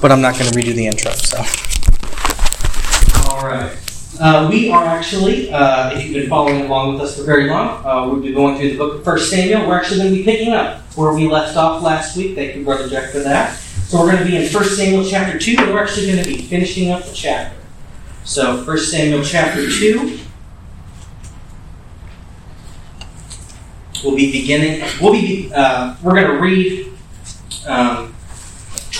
but I'm not going to redo the intro. So. All right. Uh, we are actually, uh, if you've been following along with us for very long, uh, we'll be going through the book of First Samuel. We're actually going to be picking up where we left off last week. Thank you, Brother Jack, for that. So we're going to be in First Samuel chapter 2, and we're actually going to be finishing up the chapter. So, First Samuel chapter 2. We'll be beginning, we'll be, uh, we're going to read um,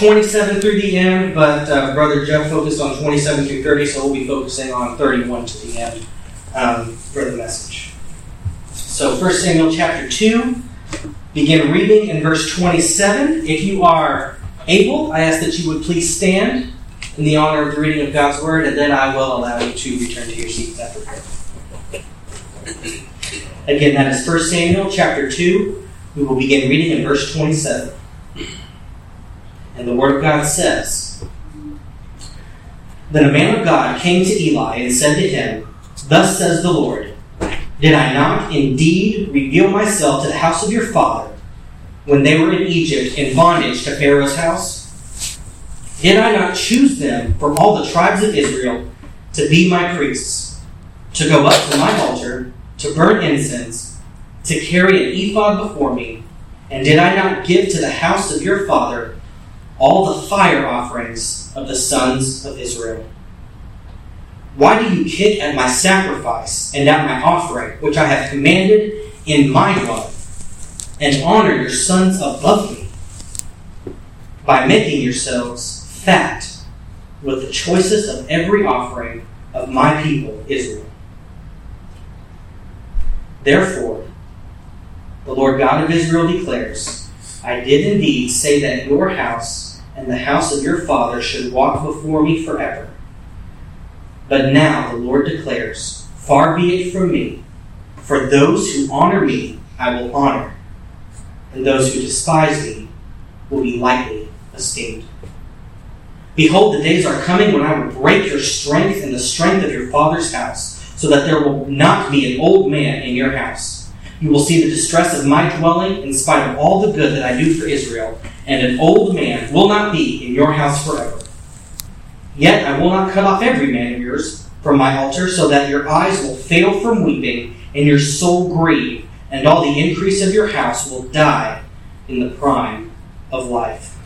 27 through the end, but uh, Brother Jeff focused on 27 through 30, so we'll be focusing on 31 to the end um, for the message. So, 1 Samuel chapter 2, begin reading in verse 27. If you are able, I ask that you would please stand in the honor of the reading of God's Word, and then I will allow you to return to your seats after prayer. Again, that is 1 Samuel chapter 2. We will begin reading in verse 27. And the Word of God says Then a man of God came to Eli and said to him, Thus says the Lord, Did I not indeed reveal myself to the house of your father when they were in Egypt in bondage to Pharaoh's house? Did I not choose them from all the tribes of Israel to be my priests, to go up to my altar, to burn incense, to carry an ephod before me? And did I not give to the house of your father all the fire offerings of the sons of Israel. Why do you kick at my sacrifice and at my offering, which I have commanded in my blood, and honor your sons above me by making yourselves fat with the choicest of every offering of my people Israel? Therefore, the Lord God of Israel declares, I did indeed say that your house and the house of your father should walk before me forever. But now the Lord declares, Far be it from me, for those who honor me I will honor, and those who despise me will be lightly esteemed. Behold, the days are coming when I will break your strength and the strength of your father's house, so that there will not be an old man in your house. You will see the distress of my dwelling in spite of all the good that I do for Israel, and an old man will not be in your house forever. Yet I will not cut off every man of yours from my altar, so that your eyes will fail from weeping, and your soul grieve, and all the increase of your house will die in the prime of life.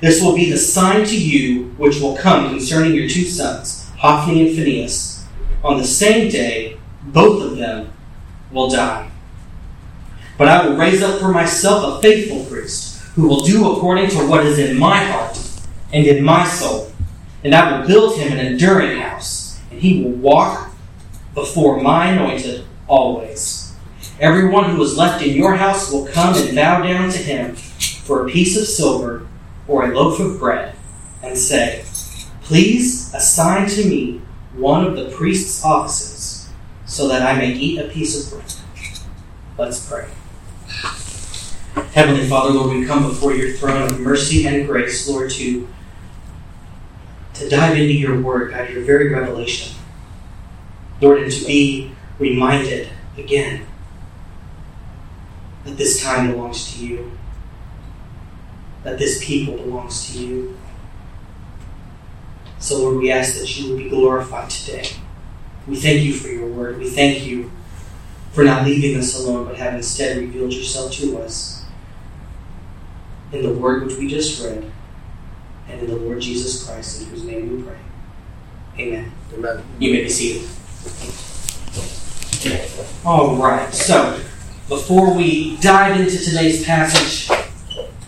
This will be the sign to you which will come concerning your two sons, Hophni and Phinehas. On the same day, both of them will die. But I will raise up for myself a faithful priest who will do according to what is in my heart and in my soul. And I will build him an enduring house, and he will walk before my anointed always. Everyone who is left in your house will come and bow down to him for a piece of silver or a loaf of bread, and say, Please assign to me one of the priest's offices, so that I may eat a piece of bread. Let's pray. Heavenly Father, Lord, we come before your throne of mercy and grace, Lord, to, to dive into your word, God, your very revelation. Lord, and to be reminded again that this time belongs to you, that this people belongs to you. So, Lord, we ask that you would be glorified today. We thank you for your word. We thank you for not leaving us alone, but have instead revealed yourself to us in the word which we just read, and in the Lord Jesus Christ, in whose name we pray. Amen. Amen. You may be seated. All right, so before we dive into today's passage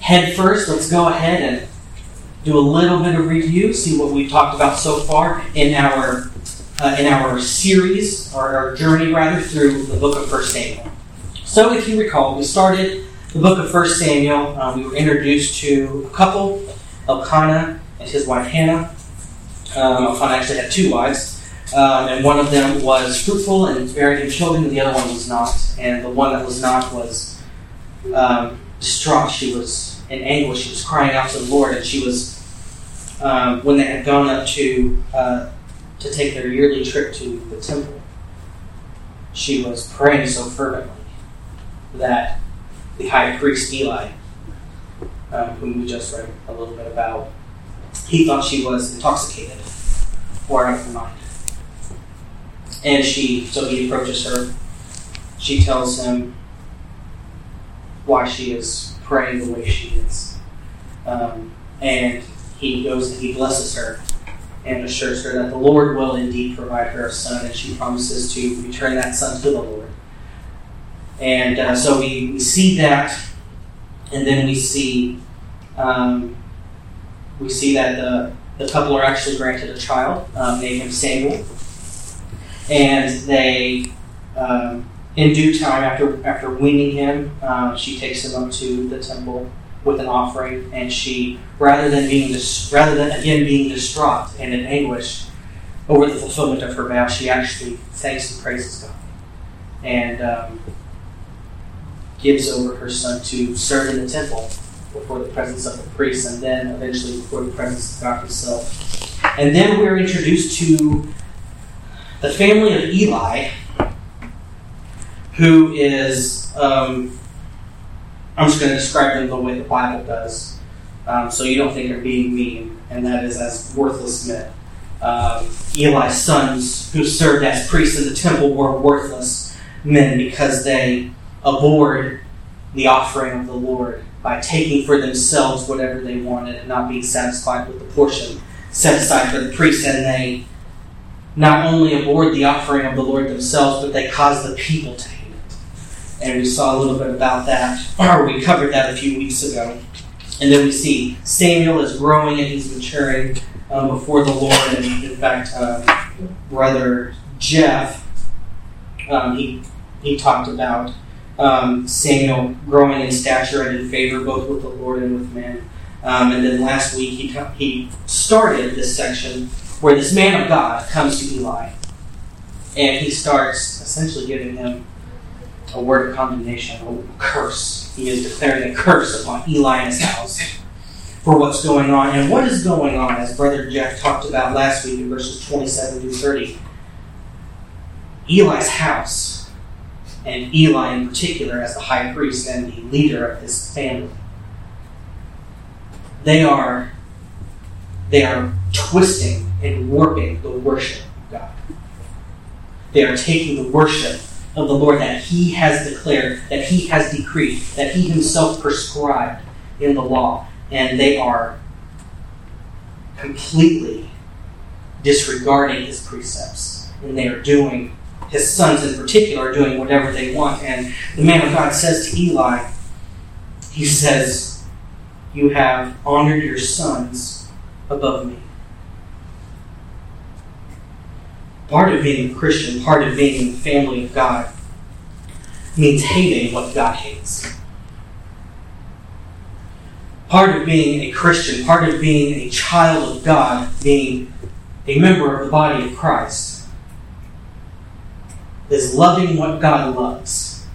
head first, let's go ahead and do a little bit of review, see what we've talked about so far in our uh, in our series, or our journey rather, through the book of First Samuel. So, if you recall, we started the book of 1 Samuel, um, we were introduced to a couple, Elkanah and his wife Hannah. Um, Elkanah actually had two wives, um, and one of them was fruitful and bearing children, and the other one was not. And the one that was not was um, distraught. She was in anguish. She was crying out to the Lord, and she was, um, when they had gone up to uh, to take their yearly trip to the temple, she was praying so fervently that the high priest Eli, um, whom we just read a little bit about, he thought she was intoxicated or out of her mind. And she, so he approaches her. She tells him why she is praying the way she is. Um, and he goes and he blesses her and assures her that the Lord will indeed provide her a son, and she promises to return that son to the Lord. And uh, so we, we see that, and then we see um, we see that the, the couple are actually granted a child um, named him Samuel, and they um, in due time after after weaning him, um, she takes him up to the temple with an offering, and she, rather than being dis- rather than again being distraught and in anguish over the fulfillment of her vow, she actually thanks and praises God, and um, gives over her son to serve in the temple before the presence of the priest, and then eventually before the presence of God Himself. And then we're introduced to the family of Eli, who is um, I'm just going to describe them the way the Bible does, um, so you don't think they're being mean, and that is as worthless men. Um, Eli's sons, who served as priests in the temple, were worthless men because they abhorred the offering of the Lord by taking for themselves whatever they wanted and not being satisfied with the portion set aside for the priest. And they not only abhorred the offering of the Lord themselves, but they caused the people to hate it. and we saw a little bit about that, or we covered that a few weeks ago. And then we see Samuel is growing and he's maturing um, before the Lord. And in fact, uh, brother Jeff, um, he he talked about um, Samuel growing in stature and in favor both with the Lord and with man. Um, and then last week he he started this section where this man of God comes to Eli, and he starts essentially giving him a word of condemnation, a curse. He is declaring a curse upon Eli and his house for what's going on. And what is going on, as Brother Jeff talked about last week in verses 27 through 30? Eli's house, and Eli in particular as the high priest and the leader of his family, they are they are twisting and warping the worship of God. They are taking the worship of the Lord that He has declared, that He has decreed, that He Himself prescribed in the law. And they are completely disregarding His precepts. And they are doing, His sons in particular, are doing whatever they want. And the man of God says to Eli, He says, You have honored your sons above me. Part of being a Christian, part of being in the family of God, means hating what God hates. Part of being a Christian, part of being a child of God, being a member of the body of Christ, is loving what God loves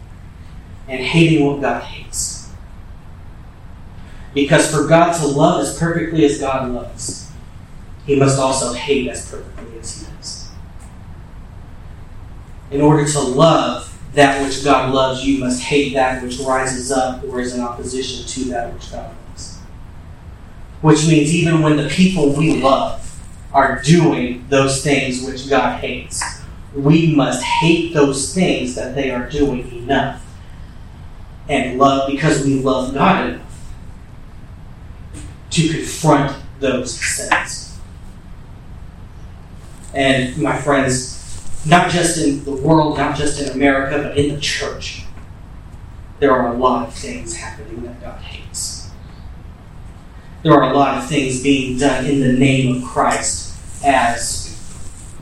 and hating what God hates. Because for God to love as perfectly as God loves, he must also hate as perfectly as he does in order to love that which God loves, you must hate that which rises up or is in opposition to that which God loves. Which means even when the people we love are doing those things which God hates, we must hate those things that they are doing enough and love because we love God enough to confront those sins. And my friends, not just in the world, not just in America, but in the church, there are a lot of things happening that God hates. There are a lot of things being done in the name of Christ as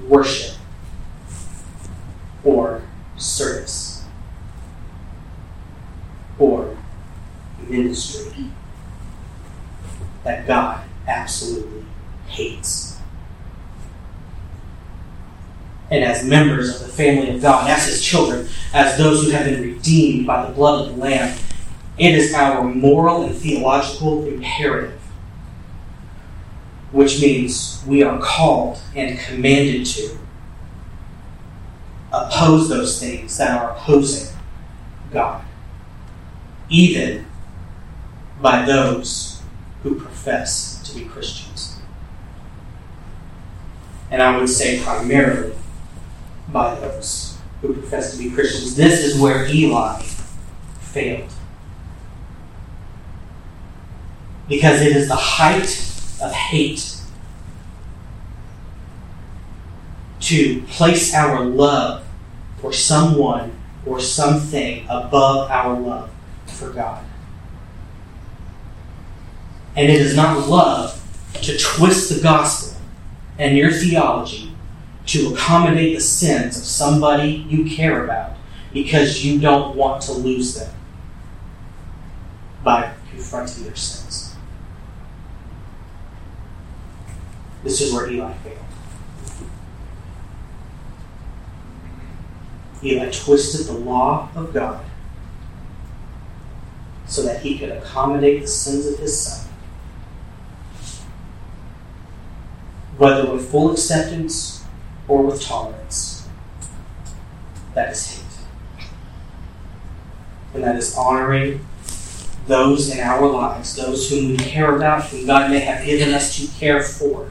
worship or service or ministry that God absolutely hates. And as members of the family of God, as His children, as those who have been redeemed by the blood of the Lamb, it is our moral and theological imperative, which means we are called and commanded to oppose those things that are opposing God, even by those who profess to be Christians. and I would say primarily by those who profess to be Christians. This is where Eli failed. Because it is the height of hate to place our love for someone or something above our love for God. And it is not love to twist the gospel and your theology to accommodate the sins of somebody you care about because you don't want to lose them by confronting their sins. This is where Eli failed. Eli twisted the law of God so that he could accommodate the sins of his son. Whether with full acceptance or with tolerance. That is hate. And that is honoring those in our lives, those whom we care about, whom God may have given us to care for.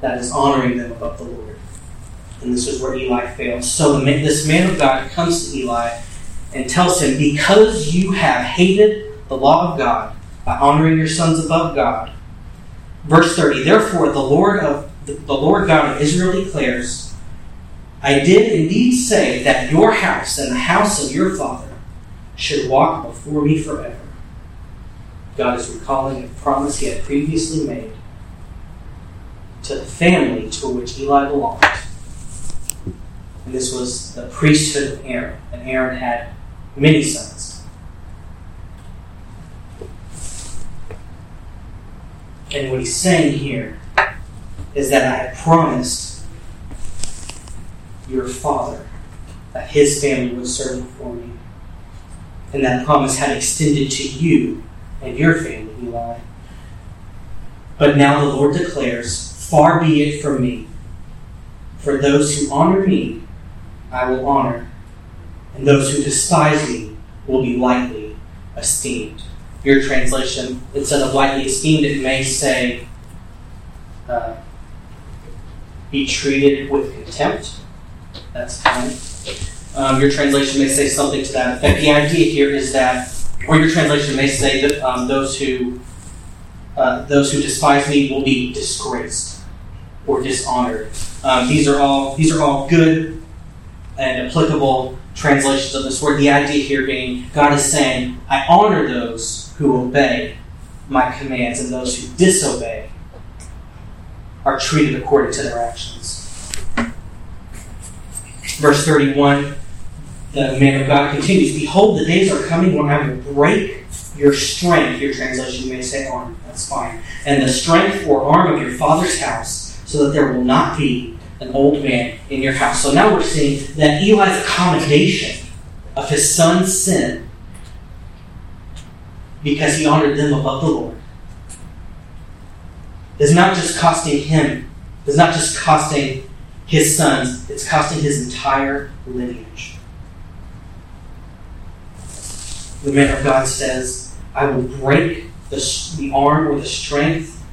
That is honoring them above the Lord. And this is where Eli failed. So this man of God comes to Eli and tells him, Because you have hated the law of God by honoring your sons above God. Verse 30, Therefore the Lord of the Lord God of Israel declares, I did indeed say that your house and the house of your father should walk before me forever. God is recalling a promise he had previously made to the family to which Eli belonged. And this was the priesthood of Aaron. And Aaron had many sons. And what he's saying here is that I promised your father that his family would serve before me. And that promise had extended to you and your family, Eli. But now the Lord declares, Far be it from me. For those who honor me, I will honor, and those who despise me will be lightly esteemed. Your translation, instead of lightly esteemed, it may say, uh, be treated with contempt. That's fine. Um, your translation may say something to that effect. The idea here is that, or your translation may say that um, those who uh, those who despise me will be disgraced or dishonored. Um, these are all these are all good and applicable translations of this word. The idea here being God is saying, I honor those who obey my commands, and those who disobey are treated according to their actions. Verse 31, the man of God continues Behold, the days are coming when I will break your strength. Your translation may say arm, that's fine. And the strength or arm of your father's house, so that there will not be an old man in your house. So now we're seeing that Eli's accommodation of his son's sin because he honored them above the Lord is not just costing him, is not just costing his sons, it's costing his entire lineage. The man of God says, I will break the, the arm or the strength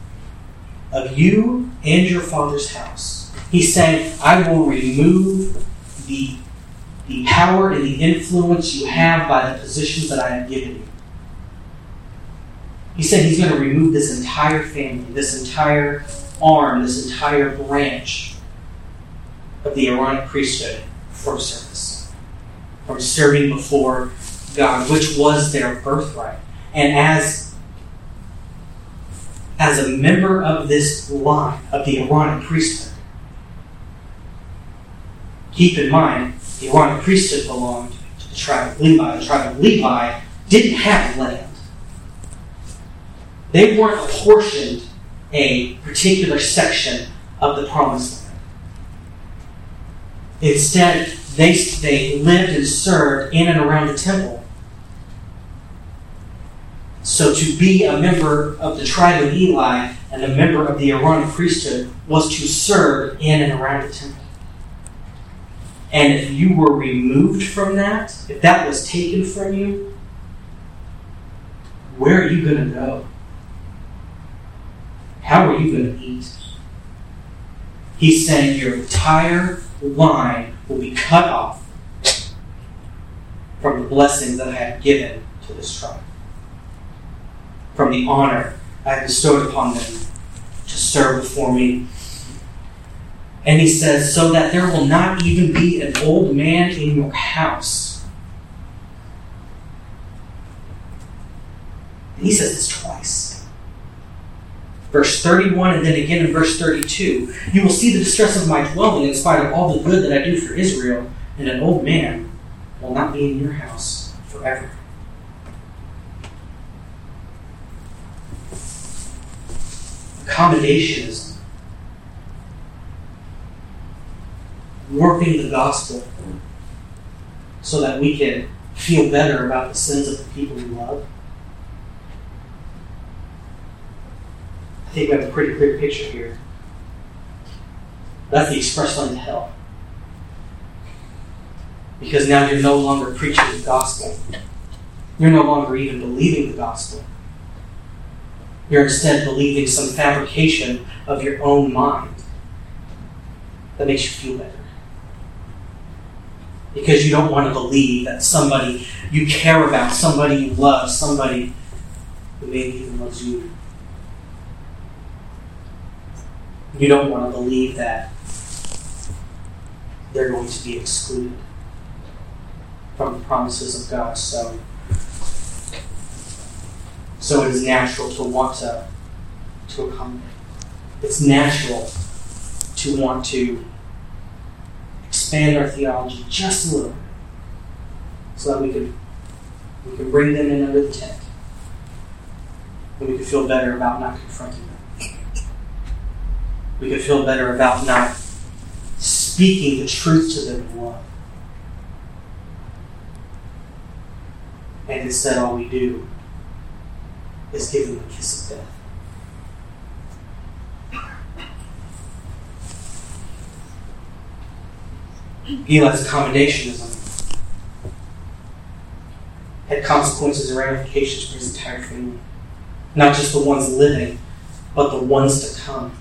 of you and your father's house. He's saying, I will remove the, the power and the influence you have by the positions that I have given you. He said he's going to remove this entire family, this entire arm, this entire branch of the Aaronic priesthood from service, from serving before God, which was their birthright. And as, as a member of this line, of the Aaronic priesthood, keep in mind, the Aaronic priesthood belonged to the tribe of Levi. The tribe of Levi didn't have land. They weren't apportioned a particular section of the promised land. Instead, they, they lived and served in and around the temple. So to be a member of the tribe of Eli and a member of the Aaronic priesthood was to serve in and around the temple. And if you were removed from that, if that was taken from you, where are you going to go? How are you going to eat? He's saying your entire line will be cut off from the blessings that I have given to this tribe, from the honor I have bestowed upon them to serve before me. And he says, so that there will not even be an old man in your house. And he says this twice. Verse 31 and then again in verse 32. You will see the distress of my dwelling in spite of all the good that I do for Israel, and an old man will not be in your house forever. accommodationism, warping the gospel so that we can feel better about the sins of the people we love. I think we have a pretty clear picture here. That's the express line to hell. Because now you're no longer preaching the gospel. You're no longer even believing the gospel. You're instead believing some fabrication of your own mind that makes you feel better. Because you don't want to believe that somebody you care about, somebody you love, somebody who maybe even loves you. You don't want to believe that they're going to be excluded from the promises of God. So so it is natural to want to, to accommodate. It's natural to want to expand our theology just a little so that we can we can bring them in under the tent. And we can feel better about not confronting them. We can feel better about not speaking the truth to them in love. And instead all we do is give them a kiss of death. Eli's accommodationism had consequences and ramifications for his entire family. Not just the ones living, but the ones to come.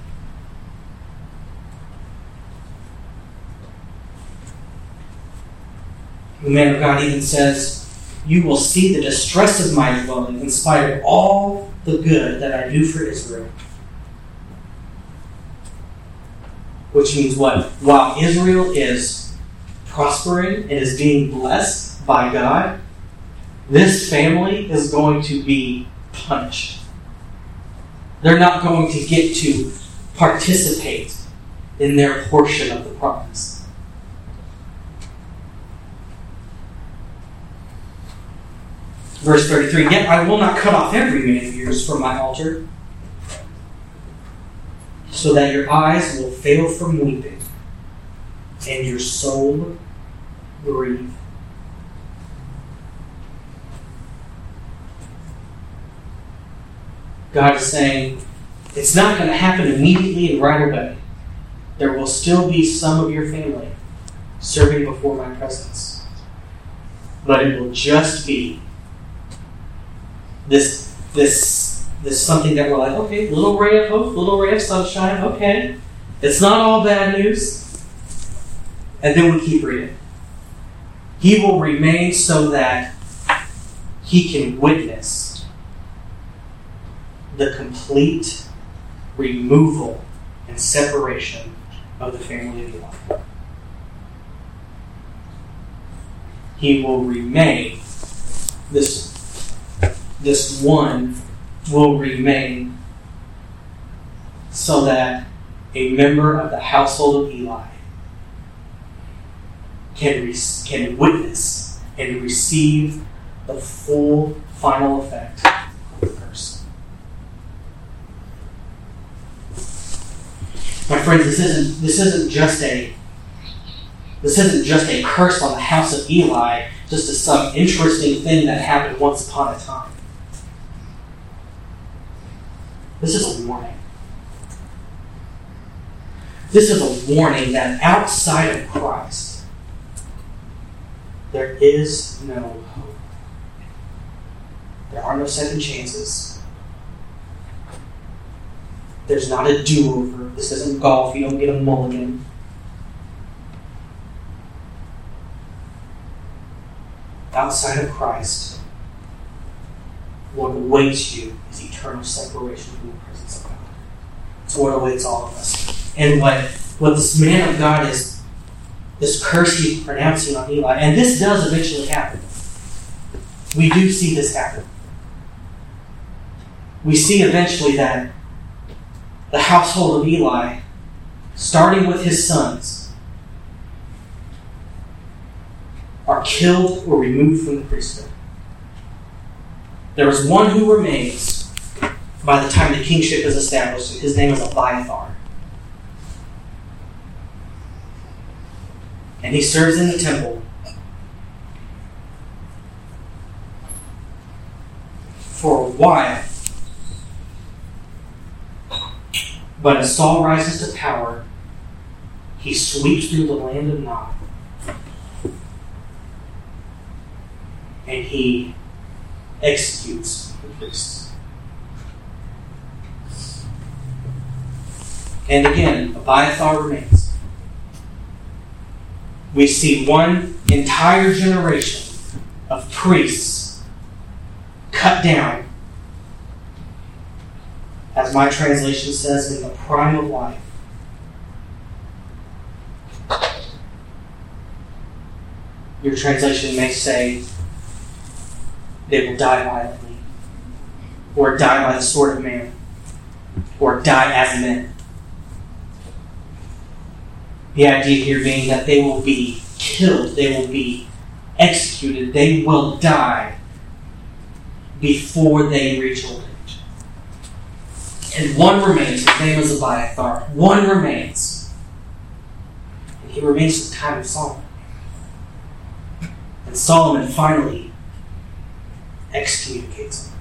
The man of God even says, you will see the distress of my dwelling in spite of all the good that I do for Israel. Which means what? While Israel is prospering and is being blessed by God, this family is going to be punished. They're not going to get to participate in their portion of the promise. Verse 33 Yet I will not cut off every man of yours from my altar, so that your eyes will fail from weeping, and your soul grieve. God is saying, it's not going to happen immediately and right away. There will still be some of your family serving before my presence. But it will just be this this this something that we're like, okay, little ray of hope, little ray of sunshine, okay. It's not all bad news. And then we keep reading. He will remain so that he can witness the complete removal and separation of the family of Eli. He will remain this this one will remain so that a member of the household of Eli can, re- can witness and receive the full final effect of the curse. My friends, this isn't this isn't just a this isn't just a curse on the house of Eli, just a some interesting thing that happened once upon a time. This is a warning. This is a warning that outside of Christ, there is no hope. There are no second chances. There's not a do over. This isn't golf. You don't get a mulligan. Outside of Christ, what awaits you is eternal separation from the presence of God. It's what awaits all of us. And what, what this man of God is, this curse he's pronouncing on Eli, and this does eventually happen. We do see this happen. We see eventually that the household of Eli, starting with his sons, are killed or removed from the priesthood. There is one who remains by the time the kingship is established, and his name is Abiathar. And he serves in the temple for a while But as Saul rises to power, he sweeps through the land of Nob. And he executes the priests. And again, Abiathar remains. We see one entire generation of priests cut down as my translation says, in the prime of life. Your translation may say, they will die violently, or die by the sword of man, or die as men. The idea here being that they will be killed, they will be executed, they will die before they reach old age. and one remains. His name is Abiathar. One remains. And he remains the time of Solomon. And Solomon finally excommunicates him.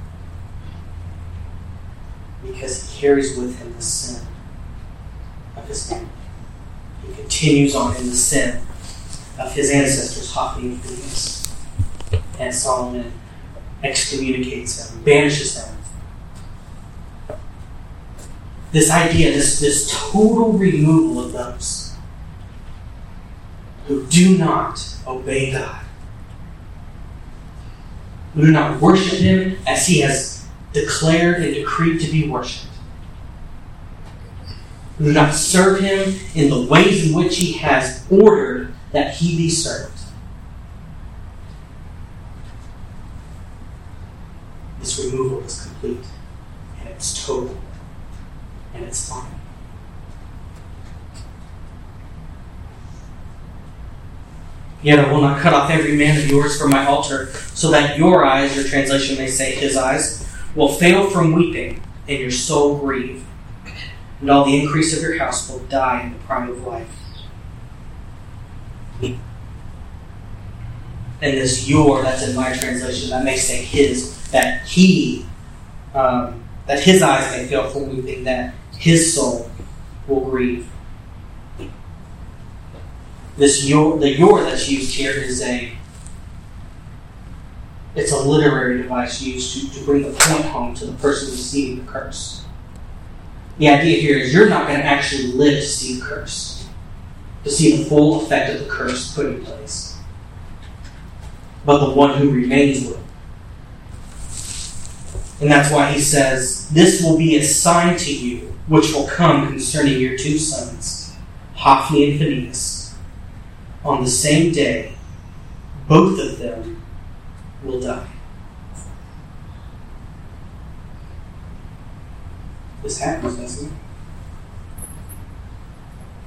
Because he carries with him the sin of his family. He continues on in the sin of his ancestors, Hophni and Phinehas. And Solomon excommunicates them, banishes them. this idea, this, this total removal of those who do not obey God, who do not worship Him as He has declared and decreed to be worshipped, do not serve Him in the ways in which He has ordered that He be served. This removal is complete and it's total and it's final. Yet I will not cut off every man of yours from my altar, so that your eyes, your translation may say his eyes, will fail from weeping, and your soul grieve, and all the increase of your house will die in the prime of life. And this your, that's in my translation, that may say his, that he, um, that his eyes may fail from weeping, that his soul will grieve. This your the your that's used here is a it's a literary device used to, to bring the point home to the person receiving the curse. The idea here is you're not going to actually live to see the curse, to see the full effect of the curse put in place. But the one who remains will. And that's why he says, This will be a sign to you which will come concerning your two sons, Hophni and Phinehas. On the same day, both of them will die. This happens, doesn't it?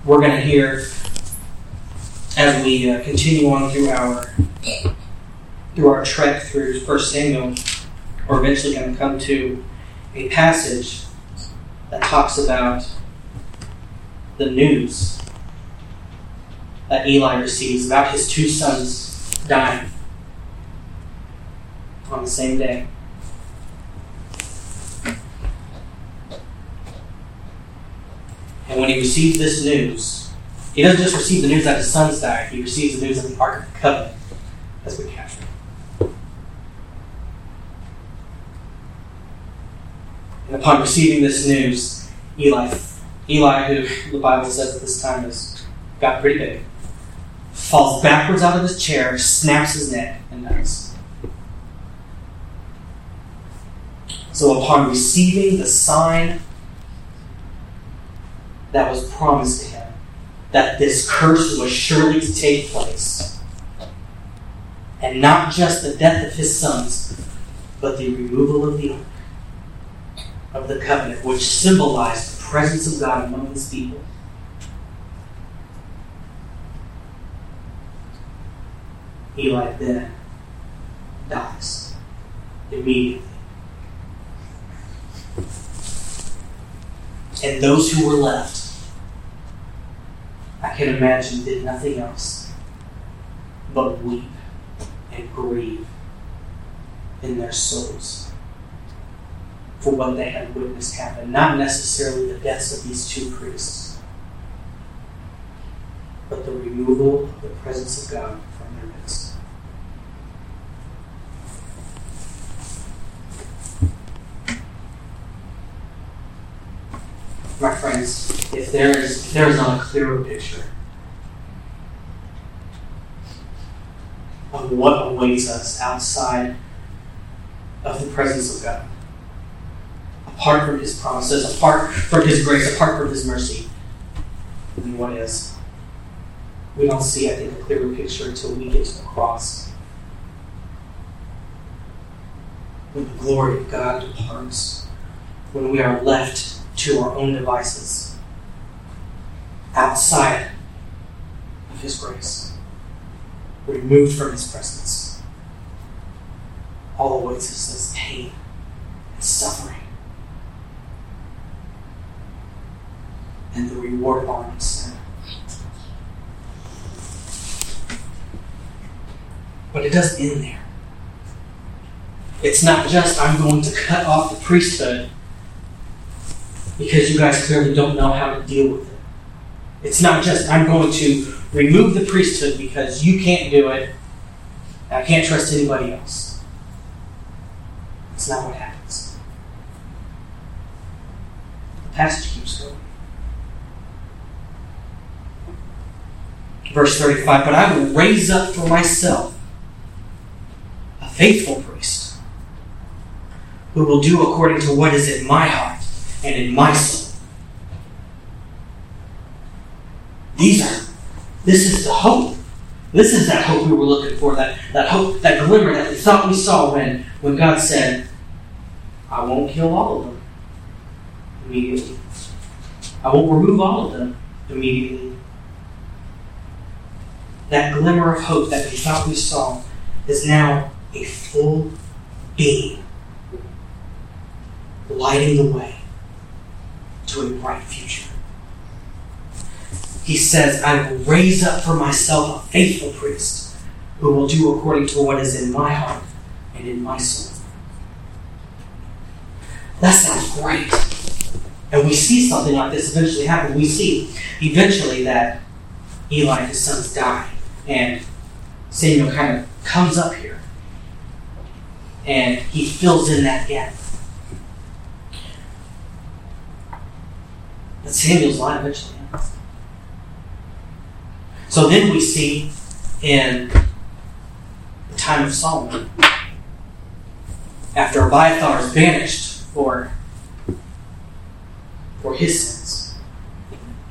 We're going to hear as we uh, continue on through our through our trek through First Samuel. We're eventually going to come to a passage that talks about the news that Eli receives about his two sons dying on the same day. And when he receives this news, he doesn't just receive the news that his sons died, he receives the news that the Ark of the Covenant has been captured. And upon receiving this news, Eli, Eli, who the Bible says at this time has got pretty big, falls backwards out of his chair, snaps his neck, and dies. So, upon receiving the sign that was promised to him, that this curse was surely to take place, and not just the death of his sons, but the removal of the ark of the covenant, which symbolized the presence of God among his people. Eli then dies immediately. And those who were left, I can imagine, did nothing else but weep and grieve in their souls for what they had witnessed happen. Not necessarily the deaths of these two priests, but the removal of the presence of God from their midst. My friends, if there is if there is not a clearer picture of what awaits us outside of the presence of God, apart from His promises, apart from His grace, apart from His mercy, then what is? We don't see, I think, a clearer picture until we get to the cross. When the glory of God departs, when we are left to our own devices outside of His grace, removed from His presence. All awaits us is pain and suffering. And the reward of our sin. But it doesn't end there. It's not just, I'm going to cut off the priesthood because you guys clearly don't know how to deal with it. It's not just, I'm going to remove the priesthood because you can't do it. I can't trust anybody else. It's not what happens. The passage keeps going. Verse 35 But I will raise up for myself a faithful priest who will do according to what is in my heart and in my soul. These are, this is the hope. This is that hope we were looking for, that, that hope, that glimmer that we thought we saw when, when God said, I won't kill all of them immediately. I won't remove all of them immediately. That glimmer of hope that we thought we saw is now a full beam lighting the way to a bright future. He says, I will raise up for myself a faithful priest who will do according to what is in my heart and in my soul. That sounds great. And we see something like this eventually happen. We see eventually that Eli his sons die. And Samuel kind of comes up here. And he fills in that gap. But Samuel's line eventually. So then we see in the time of Solomon, after Abiathar is banished for, for his sins,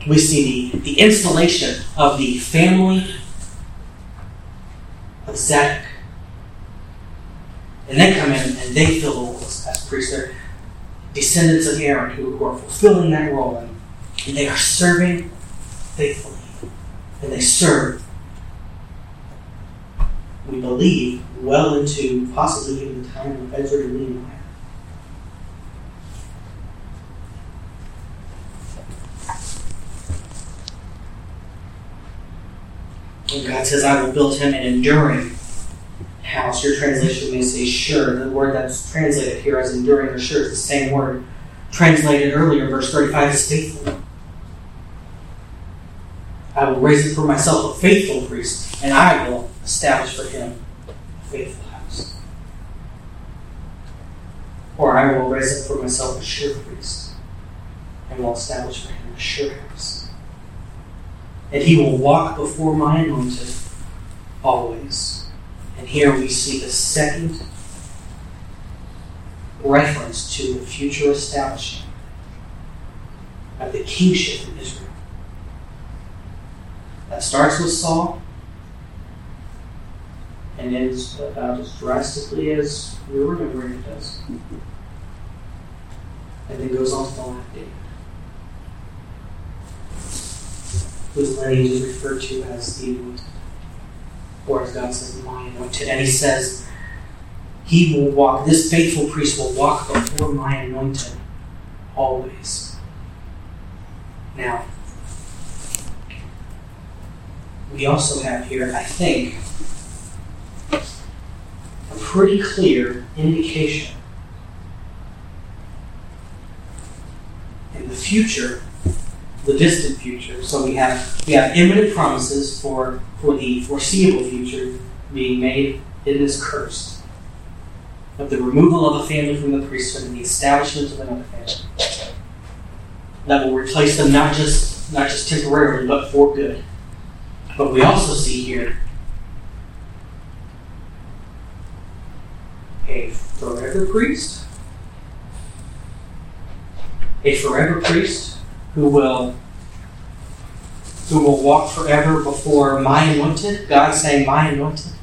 we see the, the installation of the family of Zadok. And they come in and they fill the roles as priests. They're descendants of Aaron who, who are fulfilling that role. And and they are serving faithfully. And they serve, we believe, well into possibly even the time of Ezra and Nehemiah. And God says, I will build him an enduring house. Your translation may say sure. The word that's translated here as enduring or sure is the same word translated earlier, verse 35 is faithful. I will raise it for myself a faithful priest, and I will establish for him a faithful house. Or I will raise up for myself a sure priest, and will establish for him a sure house. And he will walk before my anointed always. And here we see the second reference to the future establishing of the kingship in Israel. That starts with Saul and ends about as drastically as we're remembering it does. And then goes on to life of David. Whose lineage is referred to as the anointed. Or as God says, my anointed. And he says, He will walk, this faithful priest will walk before my anointed always. Now, we also have here, I think, a pretty clear indication in the future, the distant future. So we have we have imminent promises for for the foreseeable future being made. It is cursed of the removal of a family from the priesthood and the establishment of another family that will replace them not just not just temporarily but for good. But we also see here a forever priest, a forever priest who will who will walk forever before my anointed. God saying, "My anointed."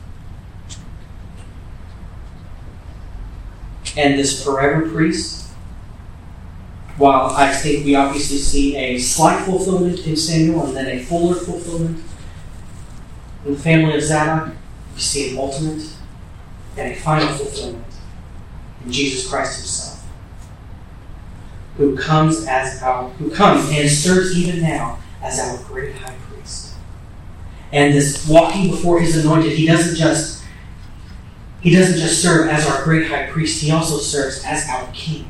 And this forever priest, while I think we obviously see a slight fulfillment in Samuel and then a fuller fulfillment in the family of Zadok, we see an ultimate and a final fulfillment in Jesus Christ Himself, who comes as our who comes and serves even now as our great high priest. And this walking before His anointed, He doesn't just He doesn't just serve as our great high priest, He also serves as our King,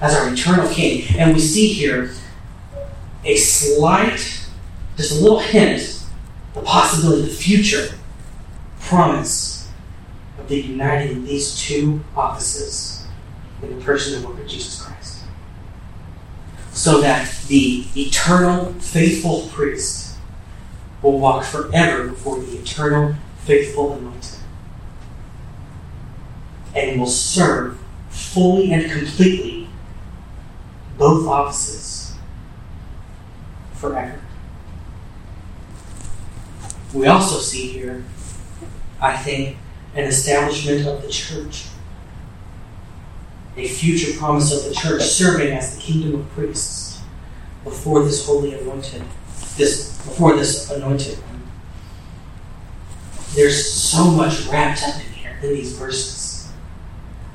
as our eternal King. And we see here a slight, just a little hint the possibility, the future promise of the uniting these two offices in the person and work of Jesus Christ. So that the eternal, faithful priest will walk forever before the eternal, faithful anointed. And will serve fully and completely both offices forever. We also see here, I think, an establishment of the church. A future promise of the church serving as the kingdom of priests before this holy anointed, this before this anointed one. There's so much wrapped up in here in these verses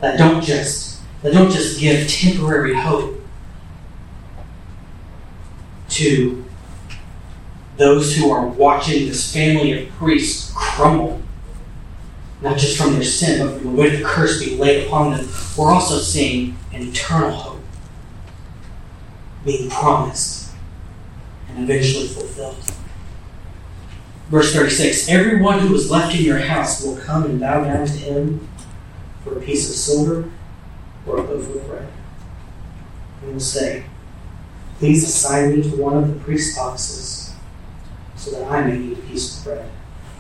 that don't just that don't just give temporary hope to those who are watching this family of priests crumble, not just from their sin, but from the way the curse being laid upon them, we're also seeing an eternal hope being promised and eventually fulfilled. Verse 36 Everyone who is left in your house will come and bow down to him for a piece of silver or a loaf of bread. And will say, Please assign me to one of the priest's offices so that I may eat a piece of bread.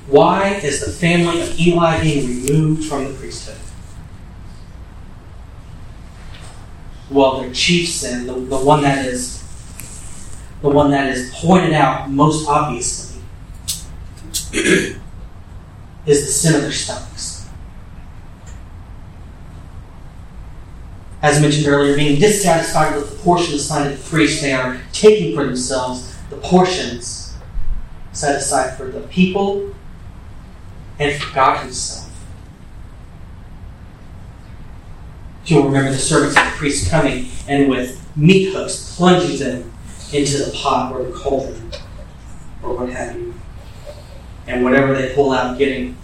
Why is the family of Eli being removed from the priesthood? Well, their chief sin, the, the one that is the one that is pointed out most obviously, is the sin of their stomachs. As mentioned earlier, being dissatisfied with the portion assigned to the priest, they are taking for themselves the portions set aside for the people and for God Himself. You'll remember the servants of the priest coming and with meat hooks plunging them into the pot or the cauldron or what have you. And whatever they pull out, getting,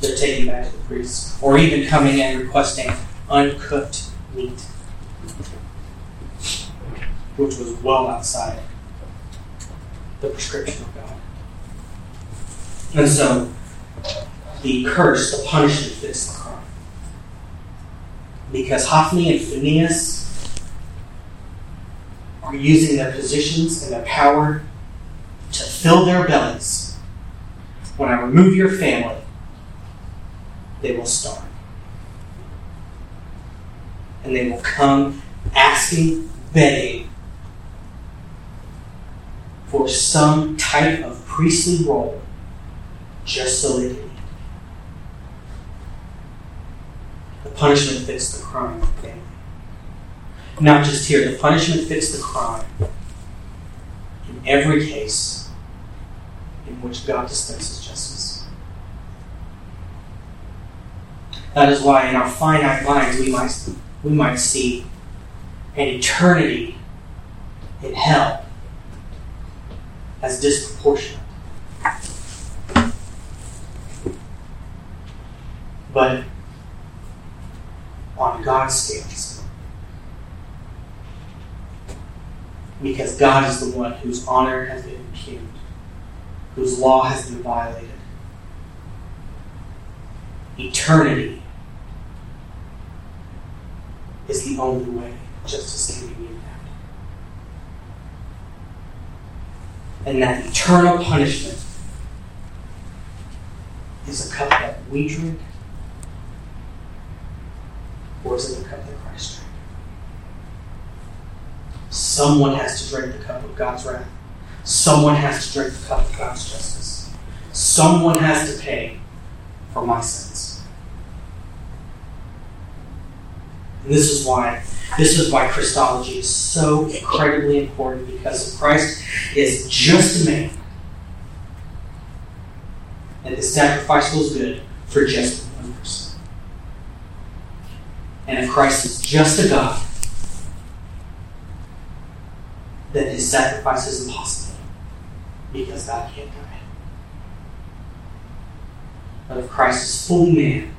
they're taking back to the priest. Or even coming and requesting uncooked meat, which was well outside the prescription of God. And so the curse, the punishment fits the crime. Because Hophni and Phineas are using their positions and their power to fill their bellies, when I remove your family, they will starve. And they will come asking, begging for some type of priestly role just so they can eat. The punishment fits the crime family. Not just here, the punishment fits the crime in every case in which God dispenses justice. That is why in our finite minds we might, we might see an eternity in hell as disproportionate. But on God's scales, because God is the one whose honor has been impugned, whose law has been violated. Eternity is the only way justice can be meted out. And that eternal punishment is a cup that we drink, or is it the cup that Christ drank? Someone has to drink the cup of God's wrath. Someone has to drink the cup of God's justice. Someone has to pay for my sins. And this is why this is why Christology is so incredibly important because Christ is just a man, and his sacrifice was good for just. And if Christ is just a God, then his sacrifice is impossible because God can't die. But if Christ is fully man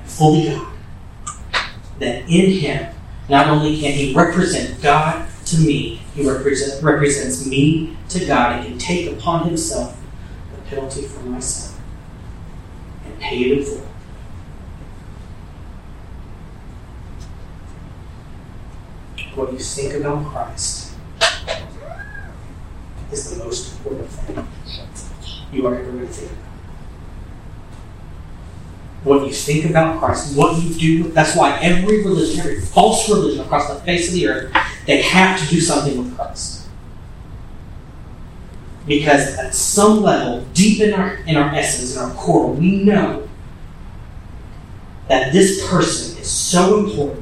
and fully God, then in him not only can he represent God to me, he represent, represents me to God and can take upon himself the penalty for my sin and pay it in full. What you think about Christ is the most important thing you are ever going to think about. What you think about Christ, what you do, that's why every religion, every false religion across the face of the earth, they have to do something with Christ. Because at some level, deep in our in our essence, in our core, we know that this person is so important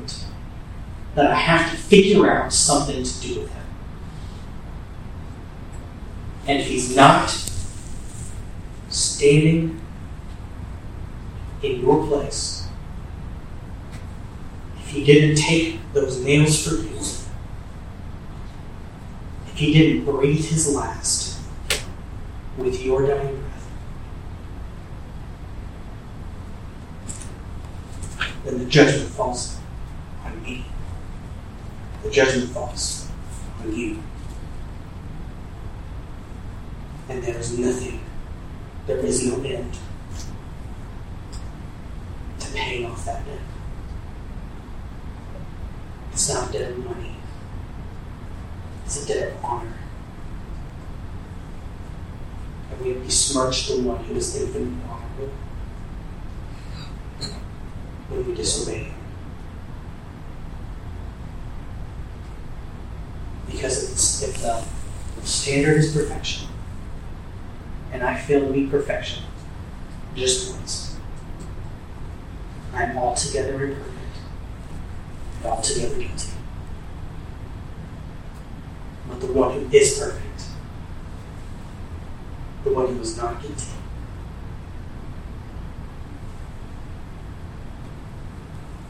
that I have to figure out something to do with him. And if he's not standing in your place, if he didn't take those nails for you, if he didn't breathe his last with your dying breath, then the judgment falls. The judgment falls on you. And there is nothing, there is no end to paying off that debt. It's not debt of money, it's a debt of honor. And we have besmirched the one who is infinitely honorable when we disobey him. Because if the standard is perfection, and I fail to meet perfection just once, I am altogether imperfect, altogether guilty. But the one who is perfect, the one who is not guilty,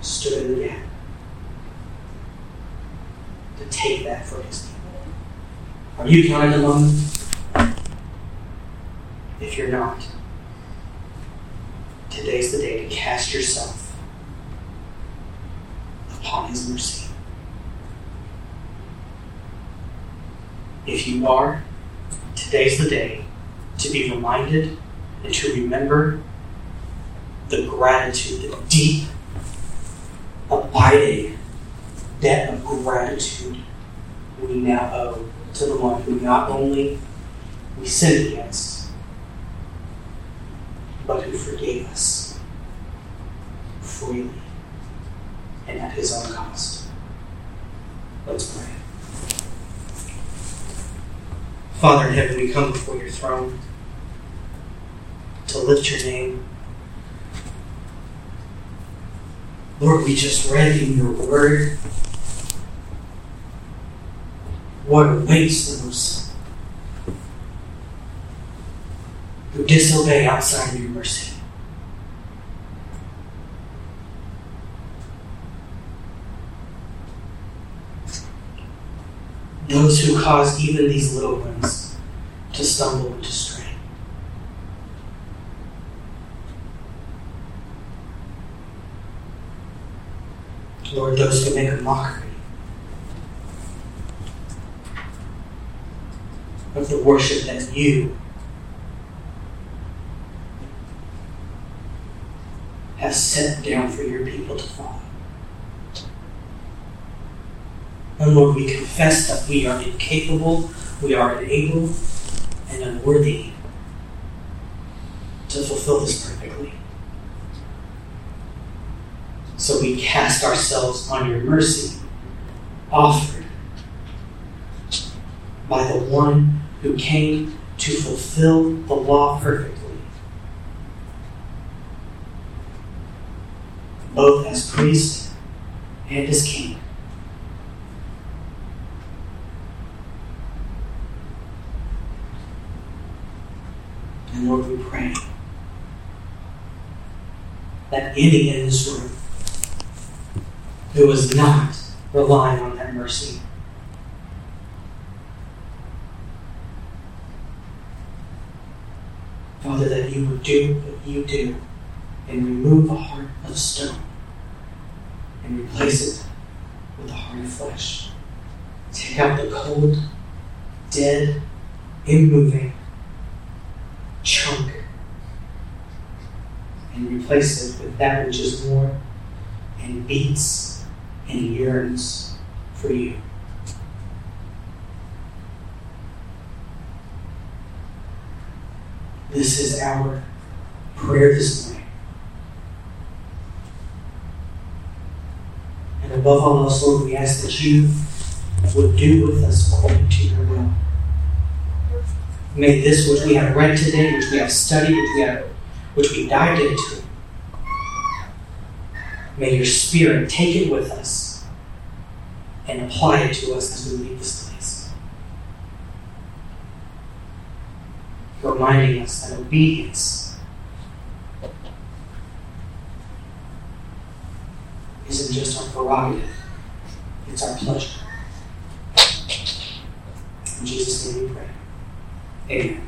stood in the gap take that for his people. Are you counted among them? If you're not, today's the day to cast yourself upon his mercy. If you are, today's the day to be reminded and to remember the gratitude, the deep, abiding debt of gratitude we now owe to the one who not only we sinned against, but who forgave us freely and at his own cost. Let's pray. Father in heaven, we come before your throne to lift your name. Lord, we just read in your word what awaits those who disobey outside of your mercy. Those who cause even these little ones to stumble and to stray. Lord, those who make a mockery of the worship that you have set down for your people to follow. And Lord, we confess that we are incapable, we are unable, and unworthy to fulfill this perfectly. So we cast ourselves on your mercy, offered by the one who came to fulfill the law perfectly, both as priest and as king. And Lord, we pray that any in this room who is not relying on that mercy Father, that you would do what you do and remove a heart of stone and replace it with a heart of flesh. Take out the cold, dead, immoving chunk and replace it with that which is more and beats and yearns for you. This is our prayer this morning. And above all else, Lord, we ask that you would do with us according to your will. May this which we have read today, which we have studied, which we have which we dived into, may your spirit take it with us and apply it to us as we leave this reminding us that obedience isn't just our prerogative, it's our pleasure. In Jesus' name we pray. Amen.